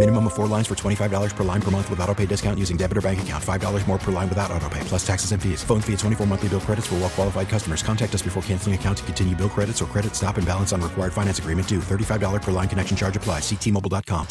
Minimum of four lines for $25 per line per month with auto pay discount using debit or bank account. $5 more per line without auto pay, plus taxes and fees. Phone fee at 24 monthly bill credits for well qualified customers. Contact us before canceling account to continue bill credits or credit stop and balance on required finance agreement due. $35 per line connection charge applies. Ctmobile.com.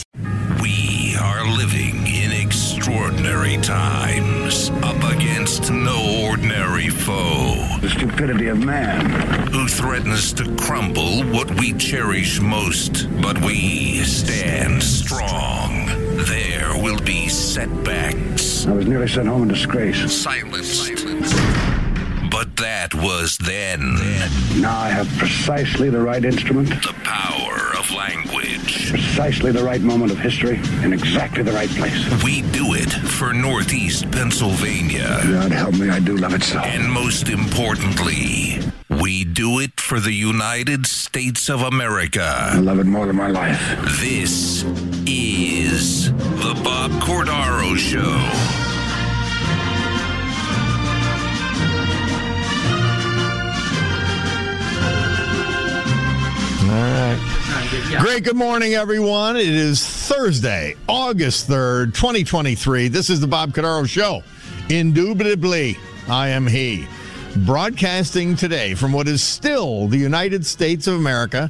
We are living in extraordinary times, up against no ordinary foe. The stupidity of man. Who threatens to crumble what we cherish most, but we stand strong. There will be setbacks. I was nearly sent home in disgrace. Silenced. That was then. Now I have precisely the right instrument. The power of language. Precisely the right moment of history in exactly the right place. We do it for Northeast Pennsylvania. God help me, I do love it so. And most importantly, we do it for the United States of America. I love it more than my life. This is the Bob Cordaro Show. Right. Great. Good morning, everyone. It is Thursday, August 3rd, 2023. This is the Bob Cordaro Show. Indubitably, I am he. Broadcasting today from what is still the United States of America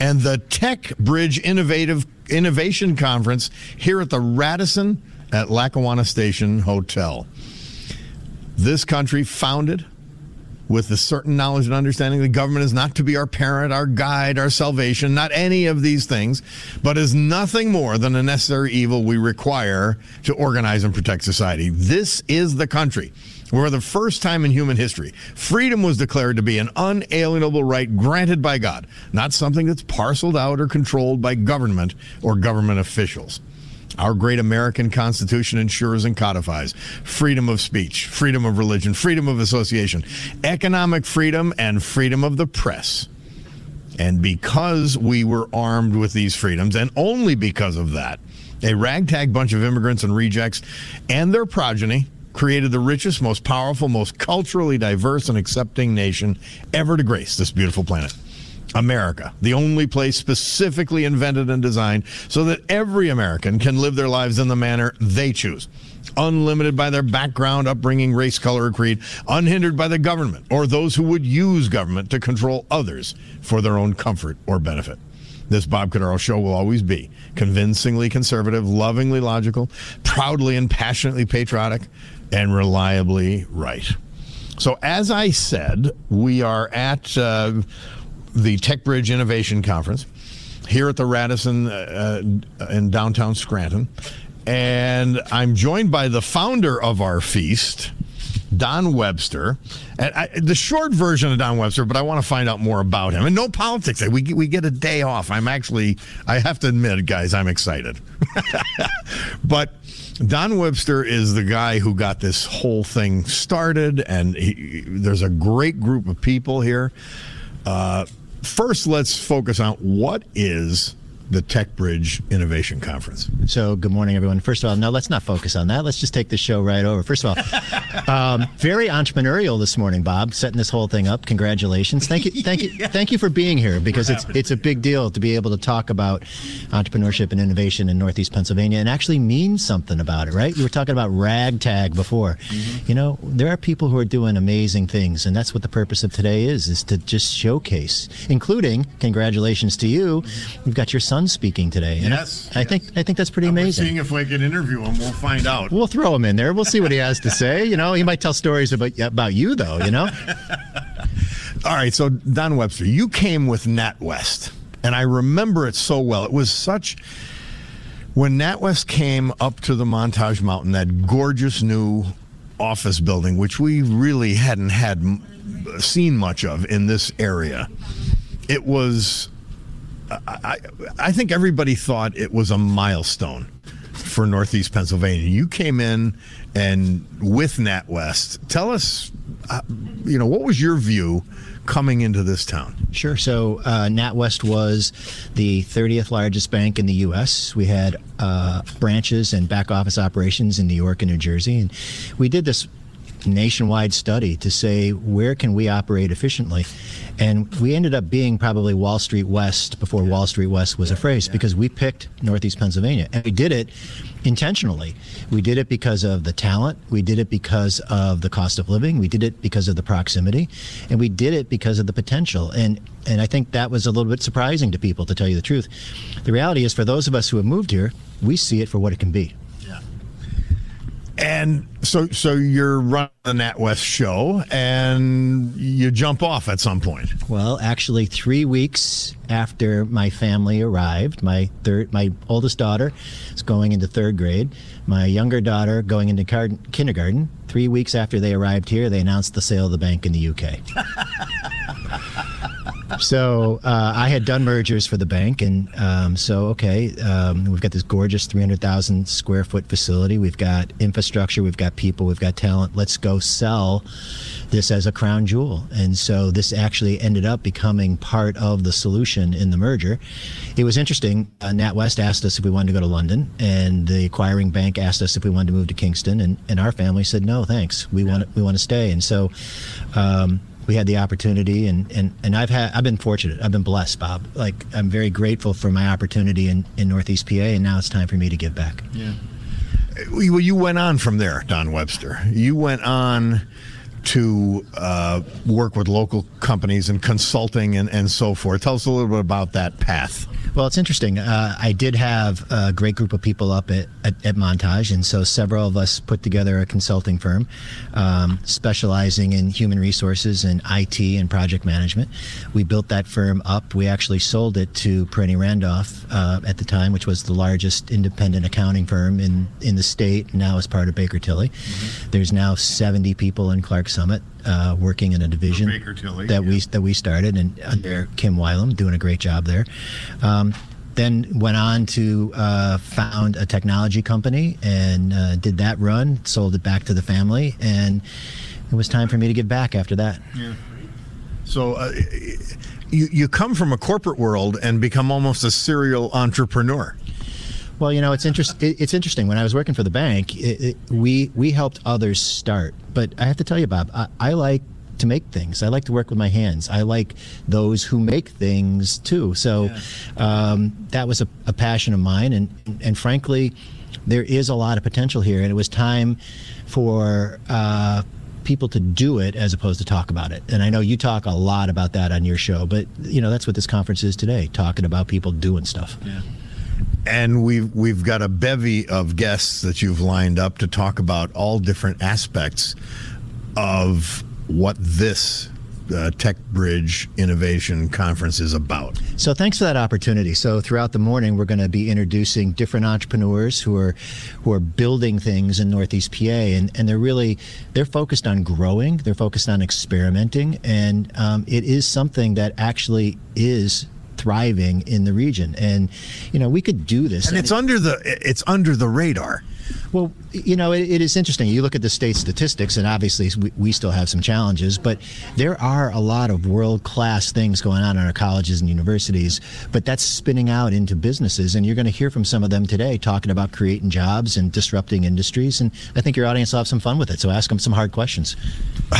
and the TecBridge Innovative Innovation Conference here at the Radisson at Lackawanna Station Hotel. This country founded with the certain knowledge and understanding the government is not to be our parent, our guide, our salvation, not any of these things, but is nothing more than a necessary evil we require to organize and protect society. This is the country where, for the first time in human history, freedom was declared to be an unalienable right granted by God, not something that's parceled out or controlled by government or government officials. Our great American Constitution ensures and codifies freedom of speech, freedom of religion, freedom of association, economic freedom, and freedom of the press. And because we were armed with these freedoms, and only because of that, a ragtag bunch of immigrants and rejects and their progeny created the richest, most powerful, most culturally diverse, and accepting nation ever to grace this beautiful planet. America, the only place specifically invented and designed so that every American can live their lives in the manner they choose, unlimited by their background, upbringing, race, color, or creed, unhindered by the government or those who would use government to control others for their own comfort or benefit. This Bob Cordaro show will always be convincingly conservative, lovingly logical, proudly and passionately patriotic, and reliably right. So, as I said, we are at uh, the TecBridge Innovation Conference here at the Radisson uh, in downtown Scranton. And I'm joined by the founder of our feast, Don Webster. And I, the short version of Don Webster, but I want to find out more about him. And no politics. We, we get a day off. I'm actually, I have to admit, guys, I'm excited. but Don Webster is the guy who got this whole thing started, and he, there's a great group of people here. Uh, first, let's focus on what is the TecBridge Innovation Conference. So, good morning, everyone. First of all, no, let's not focus on that. Let's just take the show right over. First of all, um, very entrepreneurial this morning, Bob, setting this whole thing up. Congratulations! Thank you, thank you, thank you for being here because it's it's a big deal to be able to talk about entrepreneurship and innovation in Northeast Pennsylvania and actually mean something about it. Right? We were talking about ragtag before. Mm-hmm. You know, there are people who are doing amazing things, and that's what the purpose of today is: is to just showcase, including congratulations to you. You've got your son speaking today. And yes, I, I yes. think I think that's pretty amazing. Seeing if we can interview him, we'll find out. We'll throw him in there. We'll see what he has to say. You know, he might tell stories about about you, though. You know. All right, so Don Webster, you came with NatWest, and I remember it so well. It was such When NatWest came up to the Montage Mountain, that gorgeous new office building, which we really hadn't had seen much of in this area, it was. I, I think everybody thought it was a milestone for Northeast Pennsylvania. You came in and with NatWest, tell us, uh, you know, what was your view coming into this town? Sure. So uh, NatWest was the 30th largest bank in the U.S. We had uh, branches and back office operations in New York and New Jersey, and we did this nationwide study to say where can we operate efficiently. And we ended up being probably wall street west before wall street west was a phrase because we picked northeast pennsylvania. And we did it intentionally. We did it because of the talent. We did it because of the cost of living. We did it because of the proximity. And we did it because of the potential. And and i think that was a little bit surprising to people to tell you the truth. The reality is for those of us who have moved here we see it for what it can be and so, so you're running the NatWest show, and you jump off at some point. Well, actually, three weeks after my family arrived, my third, my oldest daughter is going into third grade. My younger daughter going into kindergarten. Three weeks after they arrived here, they announced the sale of the bank in the UK. so uh, I had done mergers for the bank, and um, so okay, um, we've got this gorgeous 300,000 square foot facility. We've got infrastructure, we've got people, we've got talent. Let's go sell this as a crown jewel. And so this actually ended up becoming part of the solution in the merger. It was interesting. Uh, NatWest asked us if we wanted to go to London, and the acquiring bank asked us if we wanted to move to Kingston, and, and our family said no, thanks. We yeah. want we want to stay. And so. Um, we had the opportunity and, and, and I've had I've been fortunate. I've been blessed, Bob. Like I'm very grateful for my opportunity in, in Northeast PA and now it's time for me to give back. Yeah. Well, you went on from there, Don Webster. You went on to uh, work with local companies and consulting and, and so forth. Tell us a little bit about that path. Well, it's interesting. Uh, I did have a great group of people up at, at, at, Montage, and so several of us put together a consulting firm um, specializing in human resources and IT and project management. We built that firm up. We actually sold it to Parente Randolph uh, at the time, which was the largest independent accounting firm in, in the state, now as part of Baker Tilly. Mm-hmm. There's now 70 people in Clarks Summit uh, working in a division that yeah. we that we started and under Kim Wylam doing a great job there. Um, then went on to uh, found a technology company and uh, did that run, sold it back to the family, and it was time for me to give back after that. Yeah. So uh, you you come from a corporate world and become almost a serial entrepreneur. Well, you know, it's interesting. It's interesting. When I was working for the bank, it, it, we we helped others start. But I have to tell you, Bob, I, I like to make things. I like to work with my hands. I like those who make things too. So yeah. um, that was a, a, passion of mine, and and frankly, there is a lot of potential here, and it was time for. Uh, people to do it as opposed to talk about it. And I know you talk a lot about that on your show, but you know that's what this conference is today, talking about people doing stuff. Yeah and we've we've got a bevy of guests that you've lined up to talk about all different aspects of what this uh, Tech Bridge Innovation Conference is about. So thanks for that opportunity. So throughout the morning, we're going to be introducing different entrepreneurs who are who are building things in Northeast PA, and, and they're really they're focused on growing, they're focused on experimenting, and um, it is something that actually is thriving in the region. And you know, we could do this. And it's under the it's under the radar. Well, you know, it, it is interesting. You look at the state statistics, and obviously we, we, still have some challenges, but there are a lot of world class things going on in our colleges and universities, but that's spinning out into businesses. And you're going to hear from some of them today talking about creating jobs and disrupting industries. And I think your audience will have some fun with it. So ask them some hard questions.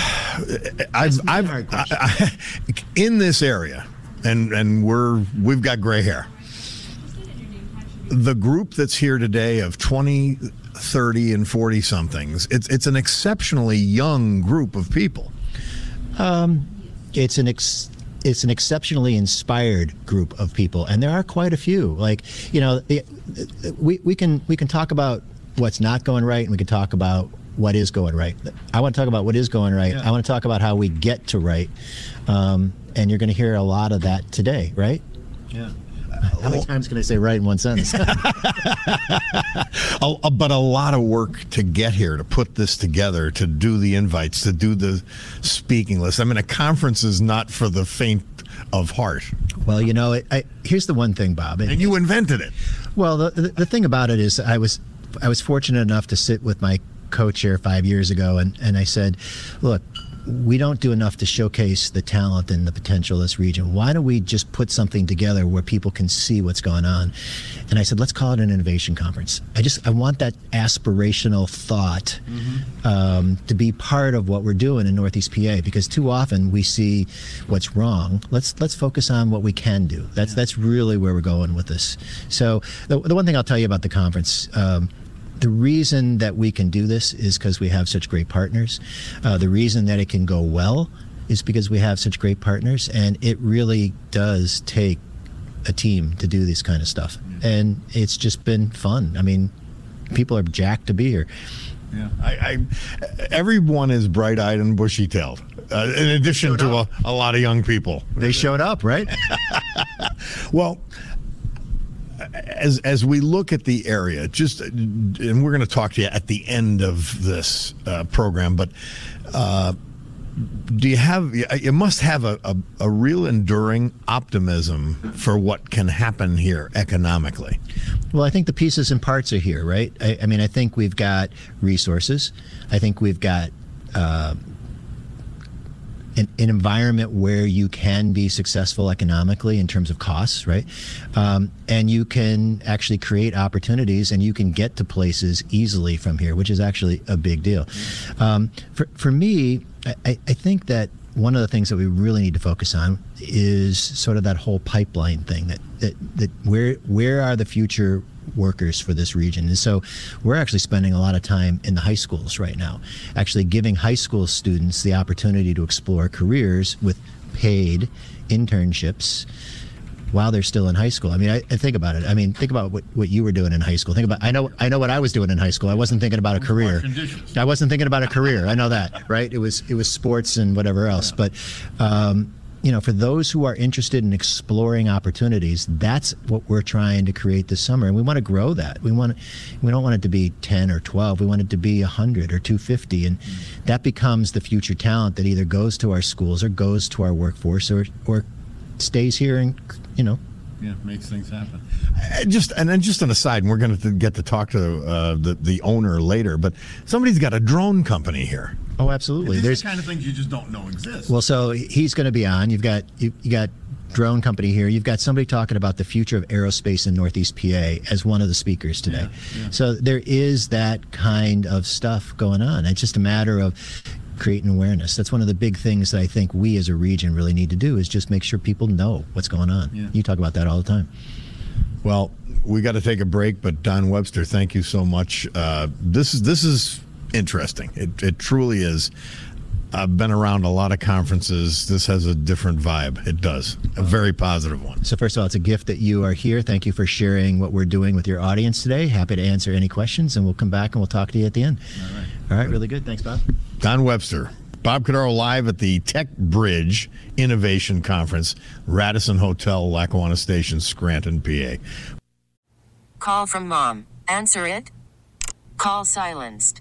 I've, I've, hard questions. I, I, in this area, and and we're we've got gray hair. The group that's here today of 20, 30, and 40 somethings, it's it's an exceptionally young group of people. Um, it's an ex- it's an exceptionally inspired group of people, and there are quite a few. Like you know, we we can we can talk about what's not going right, and we can talk about what is going right. I want to talk about what is going right. Yeah. I want to talk about how we get to right. Um, and you're going to hear a lot of that today, right? Yeah. How many times can I say right in one sentence? Oh, uh, but a lot of work to get here, to put this together, to do the invites, to do the speaking list. I mean, a conference is not for the faint of heart. Well, you know, I, here's the one thing, Bob. and you invented it. Well, the, the, the thing about it is, I was I was fortunate enough to sit with my co-chair five years ago, and, and I said, look, we don't do enough to showcase the talent and the potential of this region. Why don't we just put something together where people can see what's going on? And I said, let's call it an innovation conference. I just I want that aspirational thought mm-hmm. um, to be part of what we're doing in Northeast PA because too often we see what's wrong. Let's let's focus on what we can do. That's yeah. that's really where we're going with this. So the, the one thing I'll tell you about the conference. Um, the reason that we can do this is because we have such great partners. Uh, the reason that it can go well is because we have such great partners, and it really does take a team to do this kind of stuff. And it's just been fun. I mean, people are jacked to be here. Yeah, I, I everyone is bright-eyed and bushy-tailed. Uh, in addition to a, a, lot of young people, they showed up, right? well, as as we look at the area, just and we're going to talk to you at the end of this uh, program, but. Uh, do you have you must have a, a, a, real enduring optimism for what can happen here economically well i think the pieces and parts are here right i, I mean i think we've got resources i think we've got uh, an, an, environment where you can be successful economically in terms of costs, right? Um, and you can actually create opportunities and you can get to places easily from here, which is actually a big deal. Um, for, for me, I, I think that one of the things that we really need to focus on is sort of that whole pipeline thing that, that, that where where are the future workers for this region. And so we're actually spending a lot of time in the high schools right now, actually giving high school students the opportunity to explore careers with paid internships while they're still in high school. I mean, I, I, think about it. I mean, think about what, what you were doing in high school. Think about I know I know what I was doing in high school. I wasn't thinking about a career. I wasn't thinking about a career. I know that, right? It was it was sports and whatever else. But um, you know, for those who are interested in exploring opportunities, that's what we're trying to create this summer, and we want to grow that. We want, we don't want it to be ten or twelve. We want it to be hundred or two fifty, and that becomes the future talent that either goes to our schools or goes to our workforce or or stays here and you know yeah, makes things happen. Uh, just and then just an aside, and we're going to get to talk to uh, the the owner later. But somebody's got a drone company here. Oh, absolutely. There's the kind of things you just don't know exist. Well, so he's going to be on. You've got you, you got drone company here. You've got somebody talking about the future of aerospace in Northeast PA as one of the speakers today. Yeah, yeah. So there is that kind of stuff going on. It's just a matter of creating awareness. That's one of the big things that I think we as a region really need to do is just make sure people know what's going on. Yeah. You talk about that all the time. Well, we got to take a break, but Don Webster, thank you so much. Uh, this is this is interesting. It, it truly is. I've been around a lot of conferences. This has a different vibe. It does. A very positive one. So, first of all, it's a gift that you are here. Thank you for sharing what we're doing with your audience today. Happy to answer any questions, and we'll come back and we'll talk to you at the end. All right. All right. Really good. Thanks, Bob. Don Webster. Bob Cordaro live at the TecBridge Innovation Conference, Radisson Hotel, Lackawanna Station, Scranton, PA. Call from mom. Answer it. Call silenced.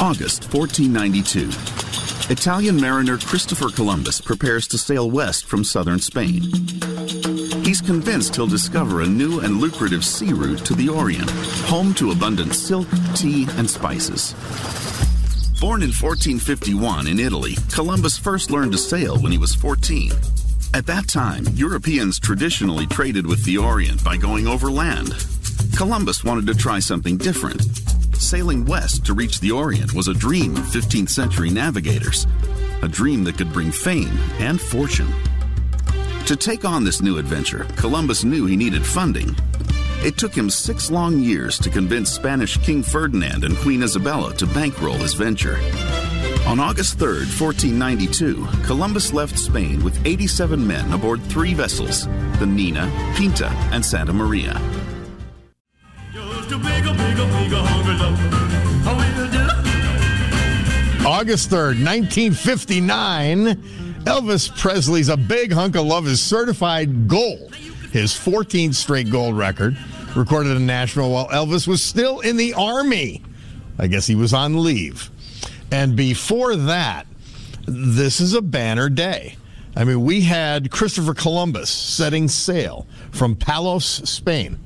August 1492. Italian mariner Christopher Columbus prepares to sail west from southern Spain. He's convinced he'll discover a new and lucrative sea route to the Orient, home to abundant silk, tea, and spices. Born in 1451 in Italy, Columbus first learned to sail when he was 14. At that time, Europeans traditionally traded with the Orient by going overland. Columbus wanted to try something different. Sailing west to reach the Orient was a dream of 15th century navigators, a dream that could bring fame and fortune. To take on this new adventure, Columbus knew he needed funding. It took him six long years to convince Spanish King Ferdinand and Queen Isabella to bankroll his venture. On August 3, 1492, Columbus left Spain with 87 men aboard three vessels the Nina, Pinta, and Santa Maria. August 3rd, 1959, Elvis Presley's A Big Hunk of Love is certified gold, his 14th straight gold record, recorded in Nashville while Elvis was still in the Army. I guess he was on leave. And before that, this is a banner day. I mean, we had Christopher Columbus setting sail from Palos, Spain,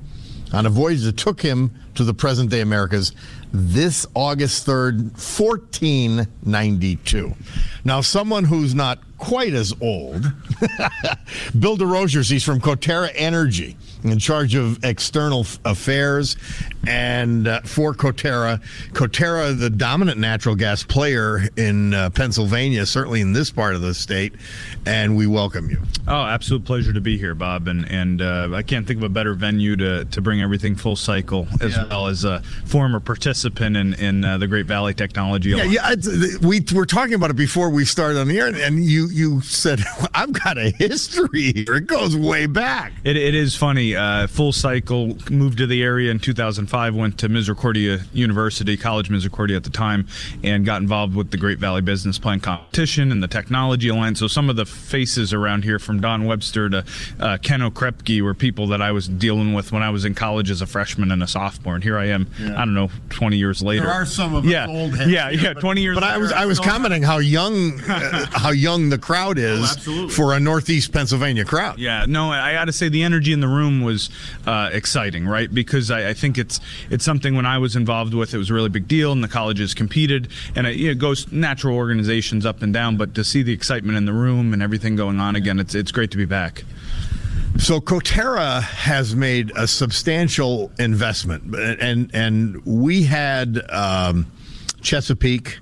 on a voyage that took him to the present day Americas this August 3rd, 1492. Now, someone who's not quite as old, Bill DesRosiers, he's from Coterra Energy, in charge of external affairs and uh, for Coterra. Coterra, the dominant natural gas player in uh, Pennsylvania, certainly in this part of the state, and we welcome you. Oh, absolute pleasure to be here, Bob, and and uh, I can't think of a better venue to, to bring everything full cycle, as yeah. well as a former participant in in uh, the Great Valley Technology. Yeah, yeah, we were talking about it before we started on the air, and you you said I've got a history here. It goes way back. It, it is funny. Uh, full cycle moved to the area in 2005. Went to Misericordia University, College Misericordia at the time, and got involved with the Great Valley Business Plan competition and the Technology Alliance. So some of the faces around here, from Don Webster to uh, Ken Okrepkie, were people that I was dealing with when I was in college as a freshman and a sophomore. And here I am. Yeah. I don't know, 20 years later. There are some of yeah, old heads. Yeah, yeah, 20 years. But I was I was commenting how young uh, how young the crowd is oh, for a Northeast Pennsylvania crowd. Yeah, no, I got to say the energy in the room was uh, exciting, right? Because I, I, think it's it's something when I was involved with, it was a really big deal, and the colleges competed, and it, it goes natural organizations up and down. But to see the excitement in the room and everything going on again, it's it's great to be back. So Coterra has made a substantial investment, and and we had um, Chesapeake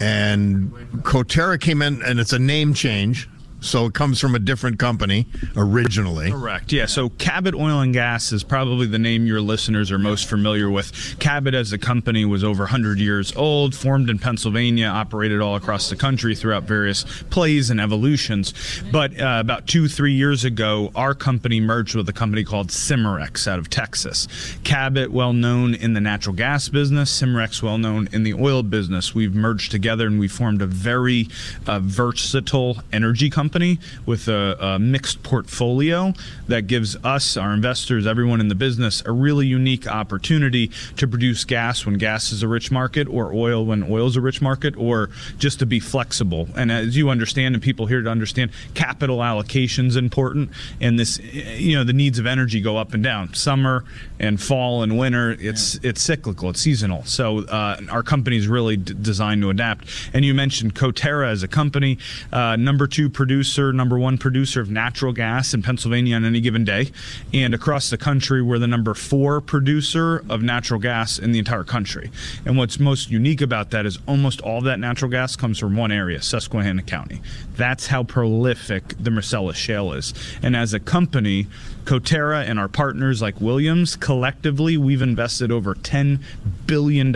and Coterra came in, and it's a name change. So it comes from a different company originally. Correct. Yeah. So Cabot Oil and Gas is probably the name your listeners are most familiar with. Cabot as a company was over 100 years old, formed in Pennsylvania, operated all across the country throughout various plays and evolutions. But uh, about two, three years ago, our company merged with a company called Cimarex out of Texas. Cabot, well known in the natural gas business, Cimarex, well known in the oil business. We've merged together and we formed a very uh, versatile energy company company with a, a, mixed portfolio that gives us, our investors, everyone in the business, a really unique opportunity to produce gas when gas is a rich market, or oil when oil is a rich market, or just to be flexible. And as you understand, and people here to understand, capital allocation is important, and this, you know, the needs of energy go up and down. Summer and fall and winter, it's yeah. it's cyclical, it's seasonal. So uh, our company is really d- designed to adapt. And you mentioned Coterra as a company, uh, number two producer, number one producer of natural gas in Pennsylvania on any given day, and across the country, we're the number four producer of natural gas in the entire country. And what's most unique about that is almost all that natural gas comes from one area, Susquehanna County. That's how prolific the Marcellus Shale is. And as a company, Coterra and our partners like Williams, collectively, we've invested over $10 billion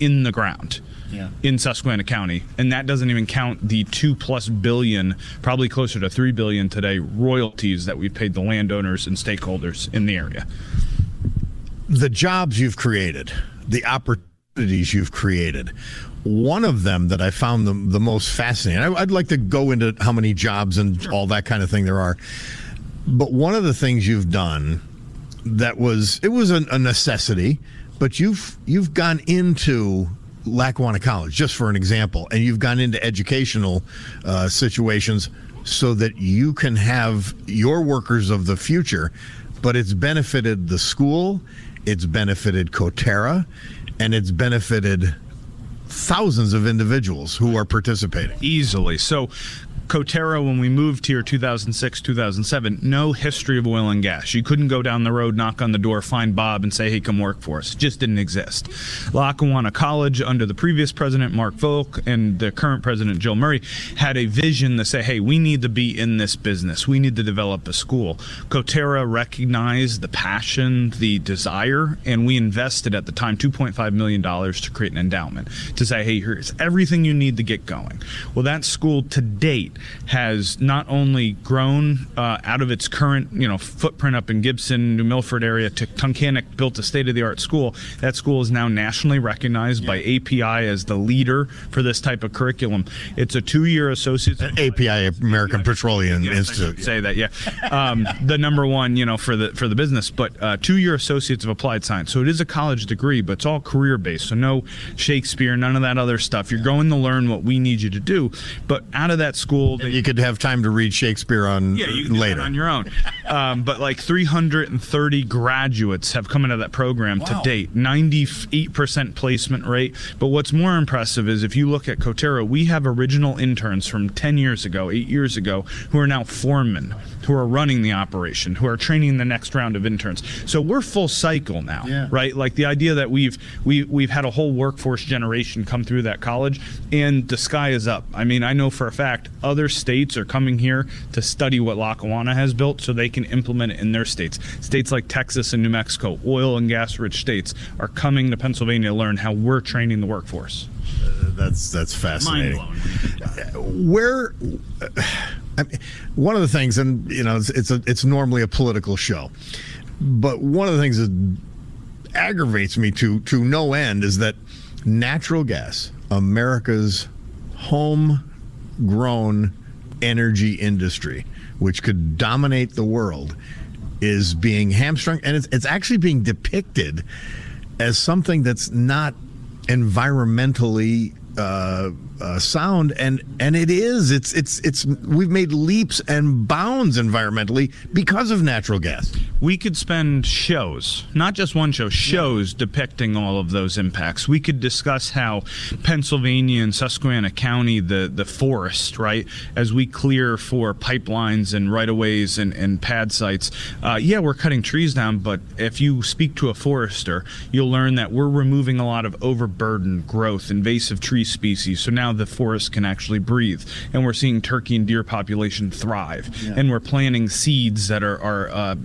in the ground. Yeah. in Susquehanna County, and that doesn't even count the two plus billion, probably closer to three billion today, royalties that we've paid the landowners and stakeholders in the area. The jobs you've created, the opportunities you've created. One of them that I found the, the most fascinating. I, I'd like to go into how many jobs and all that kind of thing there are. But one of the things you've done that was it was a, a necessity, but you've you've gone into Lackawanna College just for an example, and you've gone into educational uh, situations so that you can have your workers of the future. But it's benefited the school, it's benefited Coterra, and it's benefited thousands of individuals who are participating easily. So Coterra, when we moved here 2006, 2007, no history of oil and gas. You couldn't go down the road, knock on the door, find Bob, and say, hey, come work for us. It just didn't exist. Lackawanna College, under the previous president, Mark Volk, and the current president, Jill Murray, had a vision to say, hey, we need to be in this business. We need to develop a school. Coterra recognized the passion, the desire, and we invested at the time $2.5 million to create an endowment to say, hey, here's everything you need to get going. Well, that school to date has not only grown uh, out of its current you know footprint up in Gibson, New Milford area to Tunkhannock built a state of the art school. That school is now nationally recognized yeah. by API as the leader for this type of curriculum. It's a two year associate. API, American Petroleum yes, Institute. Say that, yeah. Um, the number one, you know, for the for the business, but uh, two year associates of applied science. So it is a college degree, but it's all career based. So no Shakespeare, none of that other stuff. You're going to learn what we need you to do. But out of that school you could have time to read Shakespeare on yeah, you later on your own. Um, but like 330 graduates have come into that program wow. to date, 98% placement rate. But what's more impressive is if you look at Coterra, we have original interns from 10 years ago, eight years ago, who are now foremen, who are running the operation, who are training the next round of interns. So we're full cycle now, yeah. right? Like the idea that we've we we've had a whole workforce generation come through that college, and the sky is up. I mean, I know for a fact other states are coming here to study what Lackawanna has built, so they can implement it in their states. States like Texas and New Mexico, oil and gas rich states, are coming to Pennsylvania to learn how we're training the workforce. Uh, that's that's fascinating. Where I mean, one of the things, and you know, it's it's, a, it's normally a political show, but one of the things that aggravates me to to no end is that natural gas, America's homegrown energy industry, which could dominate the world, is being hamstrung, and it's it's actually being depicted as something that's not environmentally uh, uh, sound, and and it is. It's it's it's. We've made leaps and bounds environmentally because of natural gas. We could spend shows, not just one show, shows yeah. depicting all of those impacts. We could discuss how Pennsylvania and Susquehanna County, the the forest, right, as we clear for pipelines and right of ways and, and pad sites. Uh, yeah, we're cutting trees down, but if you speak to a forester, you'll learn that we're removing a lot of overburdened growth, invasive tree species. So now the forest can actually breathe, and we're seeing turkey and deer population thrive, yeah. and we're planting seeds that are, are uh,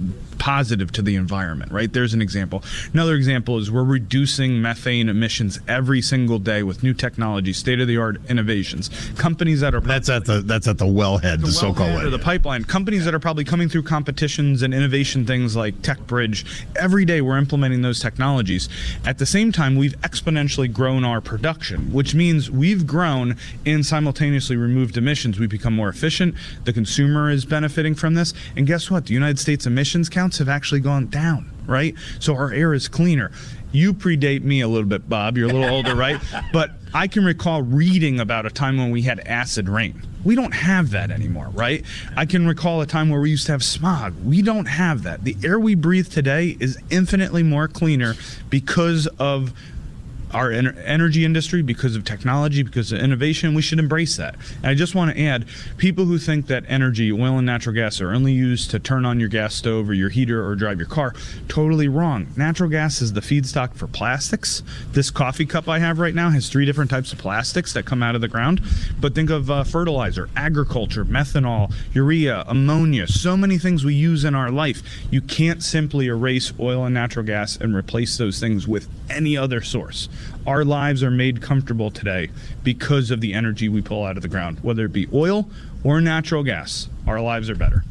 positive to the environment, right? There's an example. Another example is we're reducing methane emissions every single day with new technology, state of the art innovations. Companies that are that's at the that's at the wellhead, the, the so-called wellhead or the pipeline. Companies that are probably coming through competitions and innovation things like TecBridge. Every day we're implementing those technologies. At the same time, we've exponentially grown our production, which means we've grown and simultaneously removed emissions. We've become more efficient. The consumer is benefiting from this. And guess what? The United States emissions counts have actually gone down, right? So our air is cleaner. You predate me a little bit, Bob. You're a little older, right? But I can recall reading about a time when we had acid rain. We don't have that anymore, right? I can recall a time where we used to have smog. We don't have that. The air we breathe today is infinitely more cleaner because of our energy industry, because of technology, because of innovation. We should embrace that. And I just want to add people who think that energy, oil and natural gas, are only used to turn on your gas stove or your heater or drive your car, totally wrong. Natural gas is the feedstock for plastics. This coffee cup I have right now has three different types of plastics that come out of the ground. But think of uh, fertilizer, agriculture, methanol, urea, ammonia, so many things we use in our life. You can't simply erase oil and natural gas and replace those things with any other source. Our lives are made comfortable today because of the energy we pull out of the ground, whether it be oil or natural gas. Our lives are better.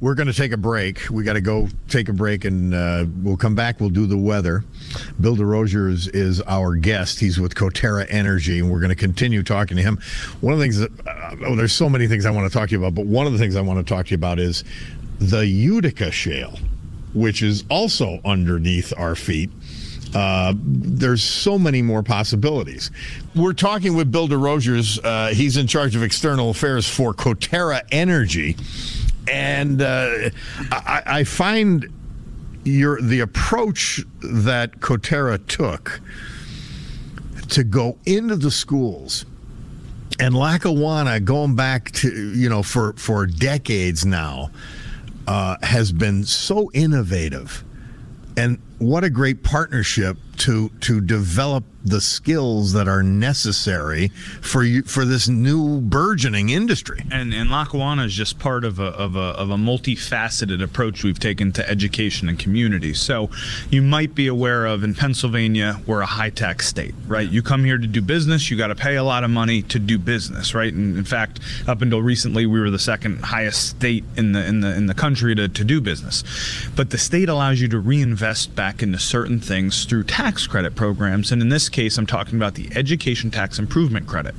We're going to take a break. We got to go take a break, and uh, we'll come back. We'll do the weather. Bill DeRosier is, is our guest. He's with Coterra Energy, and we're going to continue talking to him. One of the things that, uh, oh, there's so many things I want to talk to you about, but one of the things I want to talk to you about is the Utica Shale, which is also underneath our feet. Uh, there's so many more possibilities. We're talking with Bill DesRosiers. Uh, he's in charge of external affairs for Coterra Energy, and uh, I, I, find your the approach that Coterra took to go into the schools and Lackawanna, going back to you know for for decades now, uh, has been so innovative and what a great partnership to to develop the skills that are necessary for you for this new burgeoning industry. And and Lackawanna is just part of a of a of a multifaceted approach we've taken to education and community. So you might be aware of in Pennsylvania, we're a high tax state, right? You come here to do business, you got to pay a lot of money to do business, right? And in fact, up until recently, we were the second highest state in the in the in the country to, to do business. But the state allows you to reinvest back into certain things through tax credit programs, and in this case, I'm talking about the Education Tax Improvement Credit.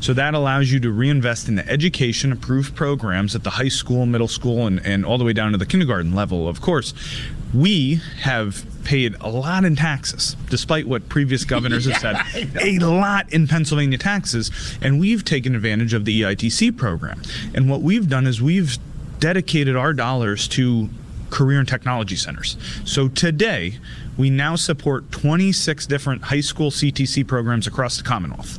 So that allows you to reinvest in the education approved programs at the high school, middle school, and, and all the way down to the kindergarten level, of course. We have paid a lot in taxes, despite what previous governors have said, a lot in Pennsylvania taxes, and we've taken advantage of the EITC program. And what we've done is we've dedicated our dollars to career and technology centers. So today, we now support 26 different high school CTC programs across the Commonwealth.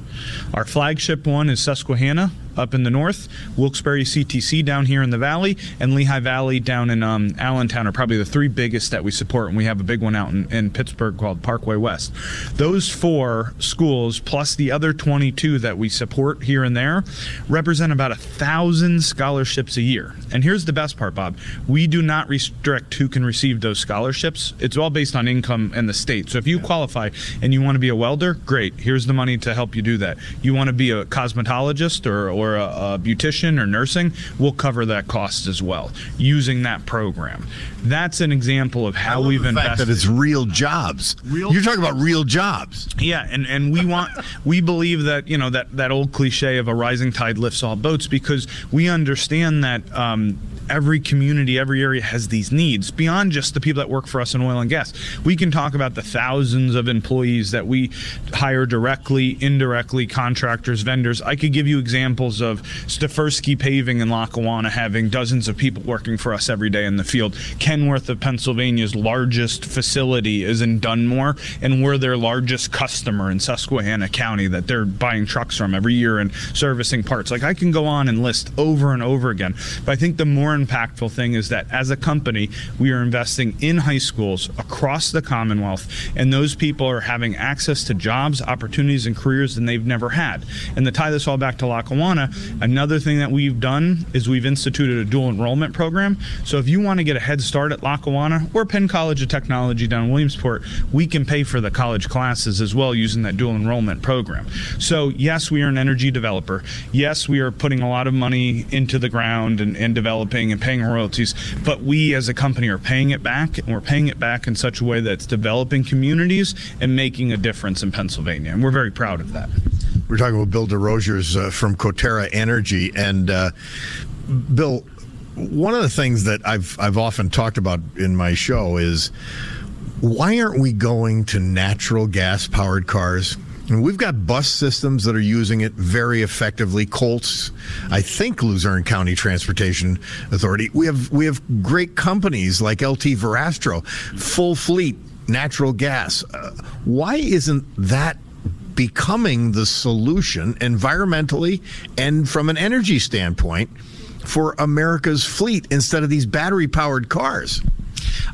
Our flagship one is Susquehanna up in the north, Wilkes-Barre CTC down here in the valley, and Lehigh Valley down in um, Allentown are probably the three biggest that we support, and we have a big one out in, in Pittsburgh called Parkway West. Those four schools, plus the other 22 that we support here and there, represent about a thousand scholarships a year. And here's the best part, Bob: we do not restrict who can receive those scholarships. It's all based on income and the state. So if you qualify and you want to be a welder, great. Here's the money to help you do that. You want to be a cosmetologist or, or a, a beautician or nursing, we'll cover that cost as well using that program. That's an example of how we've invested. that it's real jobs. Real You're talking about real jobs. Yeah, and, and we want we believe that you know that that old cliche of a rising tide lifts all boats because we understand that um, every community, every area has these needs beyond just the people that work for us in oil and gas. We can talk about the thousands of employees that we hire directly, indirectly, contractors, vendors. I could give you examples of Stefersky Paving in Lackawanna having dozens of people working for us every day in the field. Kenworth of Pennsylvania's largest facility is in Dunmore, and we're their largest customer in Susquehanna County that they're buying trucks from every year and servicing parts. Like I can go on and list over and over again. But I think the more impactful thing is that as a company, we are investing in high schools across the Commonwealth, and those people are having access to jobs, opportunities, and careers than they've never had. And to tie this all back to Lackawanna, another thing that we've done is we've instituted a dual enrollment program. So if you want to get a head start at Lackawanna or Penn College of Technology down in Williamsport, we can pay for the college classes as well using that dual enrollment program. So yes, we are an energy developer. Yes, we are putting a lot of money into the ground and, and developing and paying royalties, but we as a company are paying it back, and we're paying it back in such a way that's developing communities and making a difference in Pennsylvania. And we're very proud of that. We're talking with Bill DesRosiers uh, from Coterra Energy, and uh, Bill. One of the things that I've I've often talked about in my show is why aren't we going to natural gas powered cars? And we've got bus systems that are using it very effectively. Colts, I think Luzerne County Transportation Authority. We have we have great companies like LT Verrastro, full fleet natural gas. Uh, why isn't that becoming the solution environmentally and from an energy standpoint for America's fleet instead of these battery powered cars?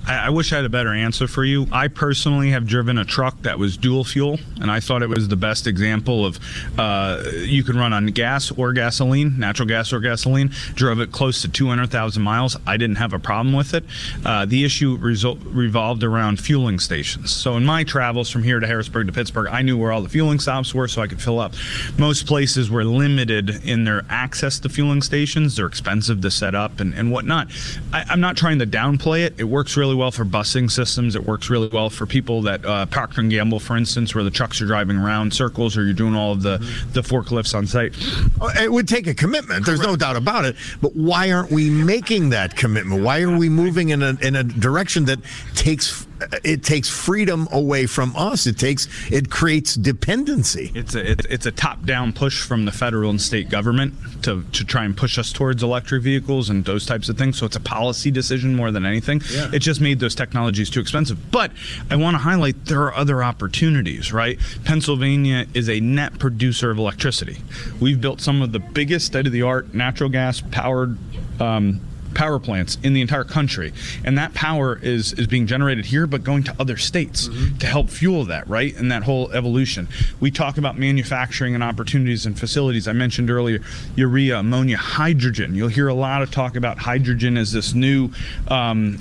I, I, wish I had a better answer for you. I personally have driven a truck that was dual fuel, and I thought it was the best example of uh, you can run on gas or gasoline, natural gas or gasoline. Drove it close to 200,000 miles. I didn't have a problem with it. Uh, the issue revolved around fueling stations. So in my travels from here to Harrisburg to Pittsburgh, I knew where all the fueling stops were so I could fill up. Most places were limited in their access to fueling stations. They're expensive to set up and, and whatnot. I, I'm not trying to downplay it. It works really well for busing systems. It works really well for people that uh, Procter and Gamble, for instance, where the trucks are driving around circles, or you're doing all of the the forklifts on site. Oh, it would take a commitment. There's no doubt about it. But why aren't we making that commitment? Why are we moving in a in a direction that takes it takes freedom away from us. It takes it creates dependency. It's a it's, it's a top down push from the federal and state government to to try and push us towards electric vehicles and those types of things. So it's a policy decision more than anything. Yeah. It just made those technologies too expensive. But I want to highlight there are other opportunities. Right, Pennsylvania is a net producer of electricity. We've built some of the biggest state of the art natural gas powered. Um, power plants in the entire country, and that power is is being generated here, but going to other states mm-hmm. to help fuel that, right? And that whole evolution. We talk about manufacturing and opportunities and facilities. I mentioned earlier, urea, ammonia, hydrogen. You'll hear a lot of talk about hydrogen as this new um,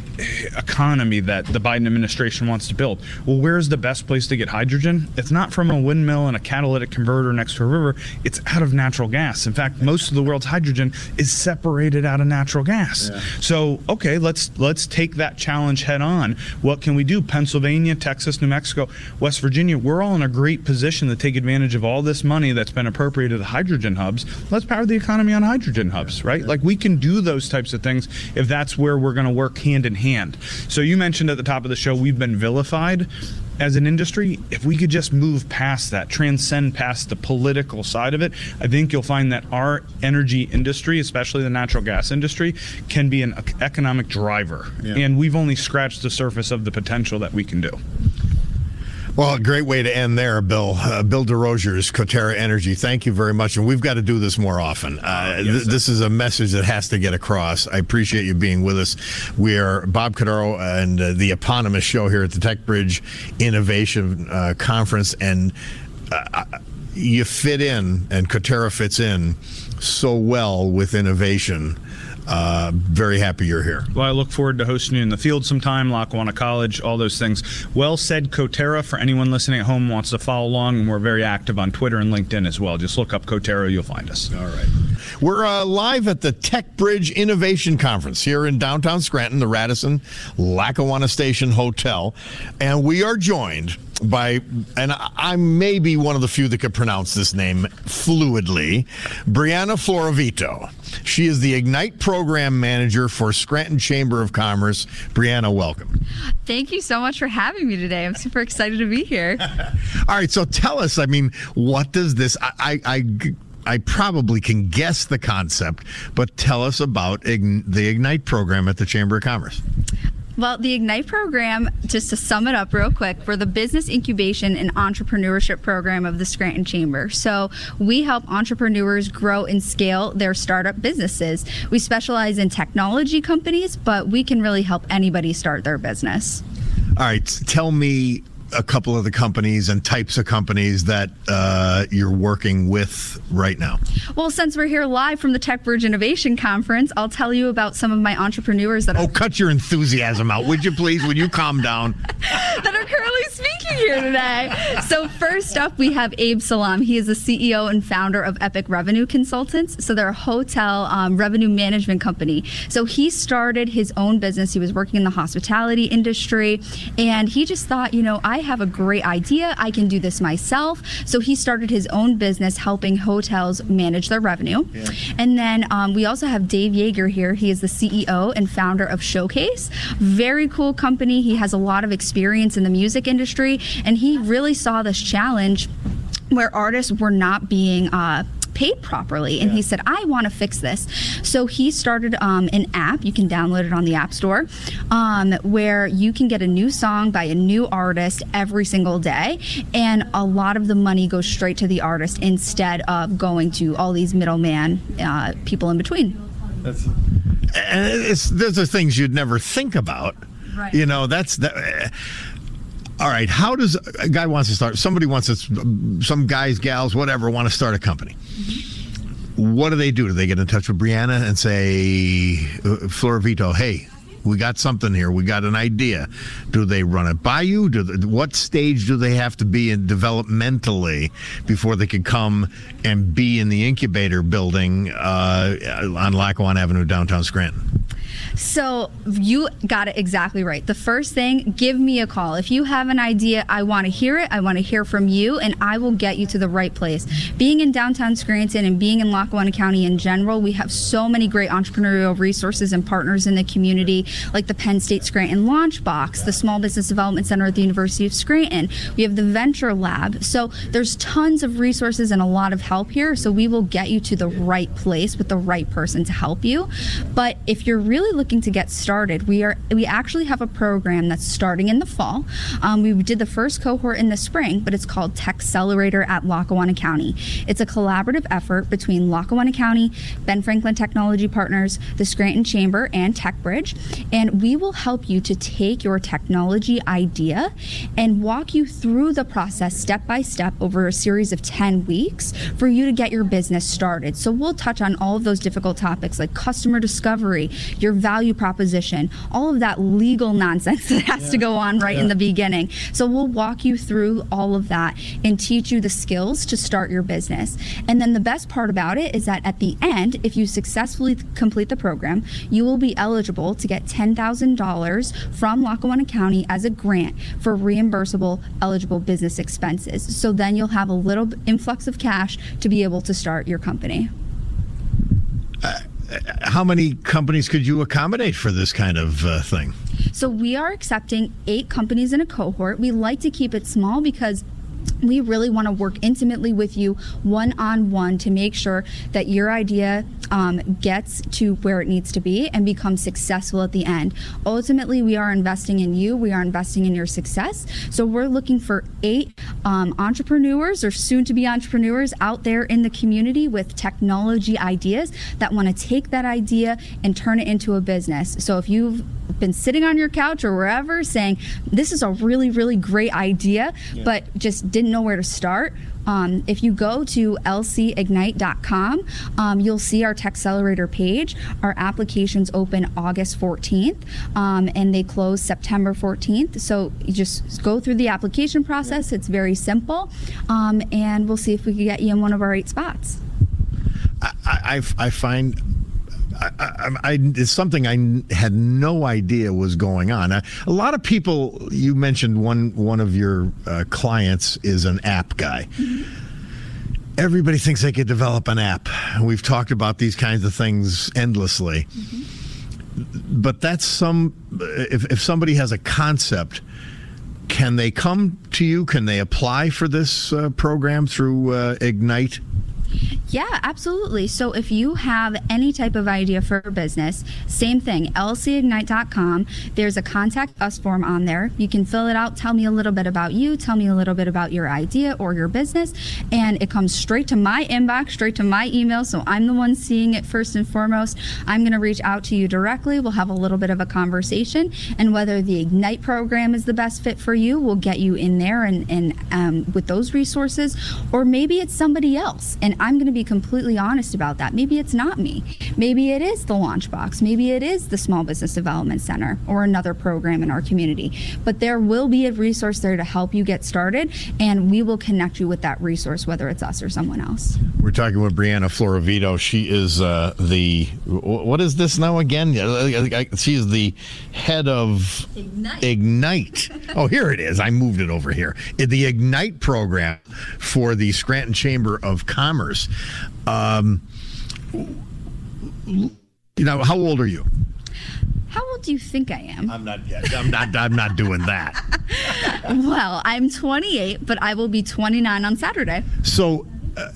economy that the Biden administration wants to build. Well, where's the best place to get hydrogen? It's not from a windmill and a catalytic converter next to a river. It's out of natural gas. In fact, most of the world's hydrogen is separated out of natural gas. So okay, let's let's take that challenge head on. What can we do? Pennsylvania, Texas, New Mexico, West Virginia, we're all in a great position to take advantage of all this money that's been appropriated to hydrogen hubs. Let's power the economy on hydrogen hubs, right? Like we can do those types of things if that's where we're going to work hand in hand. So you mentioned at the top of the show we've been vilified as an industry, if we could just move past that, transcend past the political side of it, I think you'll find that our energy industry, especially the natural gas industry, can be an economic driver. Yeah. And we've only scratched the surface of the potential that we can do. Well, great way to end there, Bill. Uh, Bill DesRosiers, Coterra Energy. Thank you very much, and we've got to do this more often. Uh, yes, th- this is a message that has to get across. I appreciate you being with us. We are Bob Cordaro and uh, the eponymous show here at the TecBridge Innovation uh, Conference, and uh, you fit in, and Coterra fits in so well with innovation uh, very happy you're here. Well, I look forward to hosting you in the field sometime, Lackawanna College, all those things. Well said, Coterra. For anyone listening at home wants to follow along, and we're very active on Twitter and LinkedIn as well. Just look up Coterra, you'll find us. All right. We're uh, live at the TecBridge Innovation Conference here in downtown Scranton, the Radisson Lackawanna Station Hotel, and we are joined by, and I may be one of the few that could pronounce this name fluidly, Brianna Florovito. She is the Ignite Program Manager for Scranton Chamber of Commerce. Brianna, welcome. Thank you so much for having me today. I'm super excited to be here. All right, so tell us, I mean, what does this, I, I, I I probably can guess the concept, but tell us about the Ignite program at the Chamber of Commerce. Well, the Ignite program, just to sum it up real quick, for the business incubation and entrepreneurship program of the Scranton Chamber. So we help entrepreneurs grow and scale their startup businesses. We specialize in technology companies, but we can really help anybody start their business. All right, tell me a couple of the companies and types of companies that uh, you're working with right now? Well, since we're here live from the TecBridge Innovation Conference, I'll tell you about some of my entrepreneurs that. Are Oh, cut your enthusiasm out, would you please? Would you calm down? that are currently speaking here today. So first up, we have Abe Salam. He is the CEO and founder of Epic Revenue Consultants. So they're a hotel um, revenue management company. So he started his own business. He was working in the hospitality industry, and he just thought, you know, I have a great idea. I can do this myself. So he started his own business helping hotels manage their revenue. Yeah. And then um, we also have Dave Yeager here. He is the CEO and founder of Showcase. Very cool company. He has a lot of experience in the music industry, and he really saw this challenge where artists were not being uh, paid properly. And yeah. he said, I want to fix this. So he started um, an app. You can download it on the App Store um, where you can get a new song by a new artist every single day. And a lot of the money goes straight to the artist instead of going to all these middleman uh, people in between. That's, and it's, those are things you'd never think about. Right. You know, that's that all right. How does a guy wants to start? Somebody wants to, some guys, gals, whatever, want to start a company. What do they do? Do they get in touch with Brianna and say, uh, Florovito, hey, we got something here. We got an idea. Do they run it by you? Do they, what stage do they have to be in developmentally before they can come and be in the incubator building uh, on Lackawanna Avenue, downtown Scranton? So you got it exactly right. The first thing, give me a call. If you have an idea, I want to hear it. I want to hear from you, and I will get you to the right place. Being in downtown Scranton and being in Lackawanna County in general, we have so many great entrepreneurial resources and partners in the community, like the Penn State Scranton Launch Box, the Small Business Development Center at the University of Scranton. We have the Venture Lab. So there's tons of resources and a lot of help here. So we will get you to the right place with the right person to help you. But if you're really looking to get started, we are we actually have a program that's starting in the fall. Um, we did the first cohort in the spring, but it's called Tech Accelerator at Lackawanna County. It's a collaborative effort between Lackawanna County, Ben Franklin Technology Partners, the Scranton Chamber, and TecBridge, and we will help you to take your technology idea and walk you through the process step by step over a series of 10 weeks for you to get your business started. So we'll touch on all of those difficult topics like customer discovery, your value value proposition, all of that legal nonsense that has yeah. to go on right yeah. in the beginning. So we'll walk you through all of that and teach you the skills to start your business. And then the best part about it is that at the end, if you successfully complete the program, you will be eligible to get $10,000 from Lackawanna County as a grant for reimbursable eligible business expenses. So then you'll have a little influx of cash to be able to start your company. How many companies could you accommodate for this kind of uh, thing? So we are accepting eight companies in a cohort. We like to keep it small because we really want to work intimately with you one on one to make sure that your idea um, gets to where it needs to be and becomes successful at the end. Ultimately, we are investing in you, we are investing in your success. So, we're looking for eight um, entrepreneurs or soon to be entrepreneurs out there in the community with technology ideas that want to take that idea and turn it into a business. So, if you've been sitting on your couch or wherever saying, This is a really, really great idea, yeah. but just didn't know where to start, um, if you go to lcignite.com, um, you'll see our Tech Accelerator page. Our applications open August 14th um, and they close September 14th. So you just go through the application process. It's very simple. Um, and we'll see if we can get you in one of our eight spots. I, I, I find I, I, I, it's something I had no idea was going on. a lot of people, you mentioned one one of your uh, clients is an app guy. Mm-hmm. Everybody thinks they could develop an app. We've talked about these kinds of things endlessly. Mm-hmm. But that's some. If, if somebody has a concept, can they come to you? Can they apply for this uh, program through uh, Ignite? Yeah, absolutely. So if you have any type of idea for a business, same thing, lcignite.com. There's a contact us form on there. You can fill it out, tell me a little bit about you, tell me a little bit about your idea or your business, and it comes straight to my inbox, straight to my email. So I'm the one seeing it first and foremost. I'm going to reach out to you directly. We'll have a little bit of a conversation, and whether the Ignite program is the best fit for you, we'll get you in there and, and um, with those resources, or maybe it's somebody else, and I'm going to be completely honest about that. Maybe it's not me. Maybe it is the Launchbox. Maybe it is the Small Business Development Center or another program in our community. But there will be a resource there to help you get started, and we will connect you with that resource, whether it's us or someone else. We're talking with Brianna Florovito. She is uh, the what is this now again? She is the head of Ignite. Ignite. oh, here it is. I moved it over here. The Ignite program for the Scranton Chamber of Commerce. Um, you know, how old are you? How old do you think I am? I'm not yet. I'm not. I'm not doing that. well, I'm 28, but I will be 29 on Saturday. So. Uh,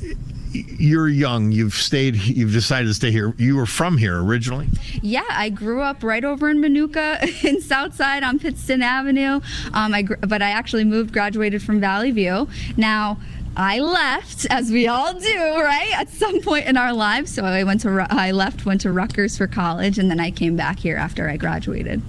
you're young. You've stayed. You've decided to stay here. You were from here originally. Yeah, I grew up right over in Minooka, in Southside on Pittston Avenue. Um, I but I actually moved, graduated from Valley View. Now. I left, as we all do, right? At some point in our lives. So I went to, I left, went to Rutgers for college, and then I came back here after I graduated.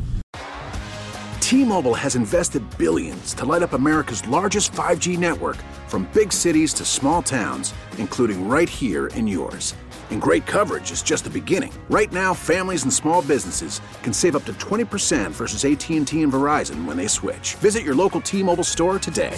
T-Mobile has invested billions to light up America's largest 5G network, from big cities to small towns, including right here in yours. And great coverage is just the beginning. Right now, families and small businesses can save up to 20% versus AT&T and Verizon when they switch. Visit your local T-Mobile store today.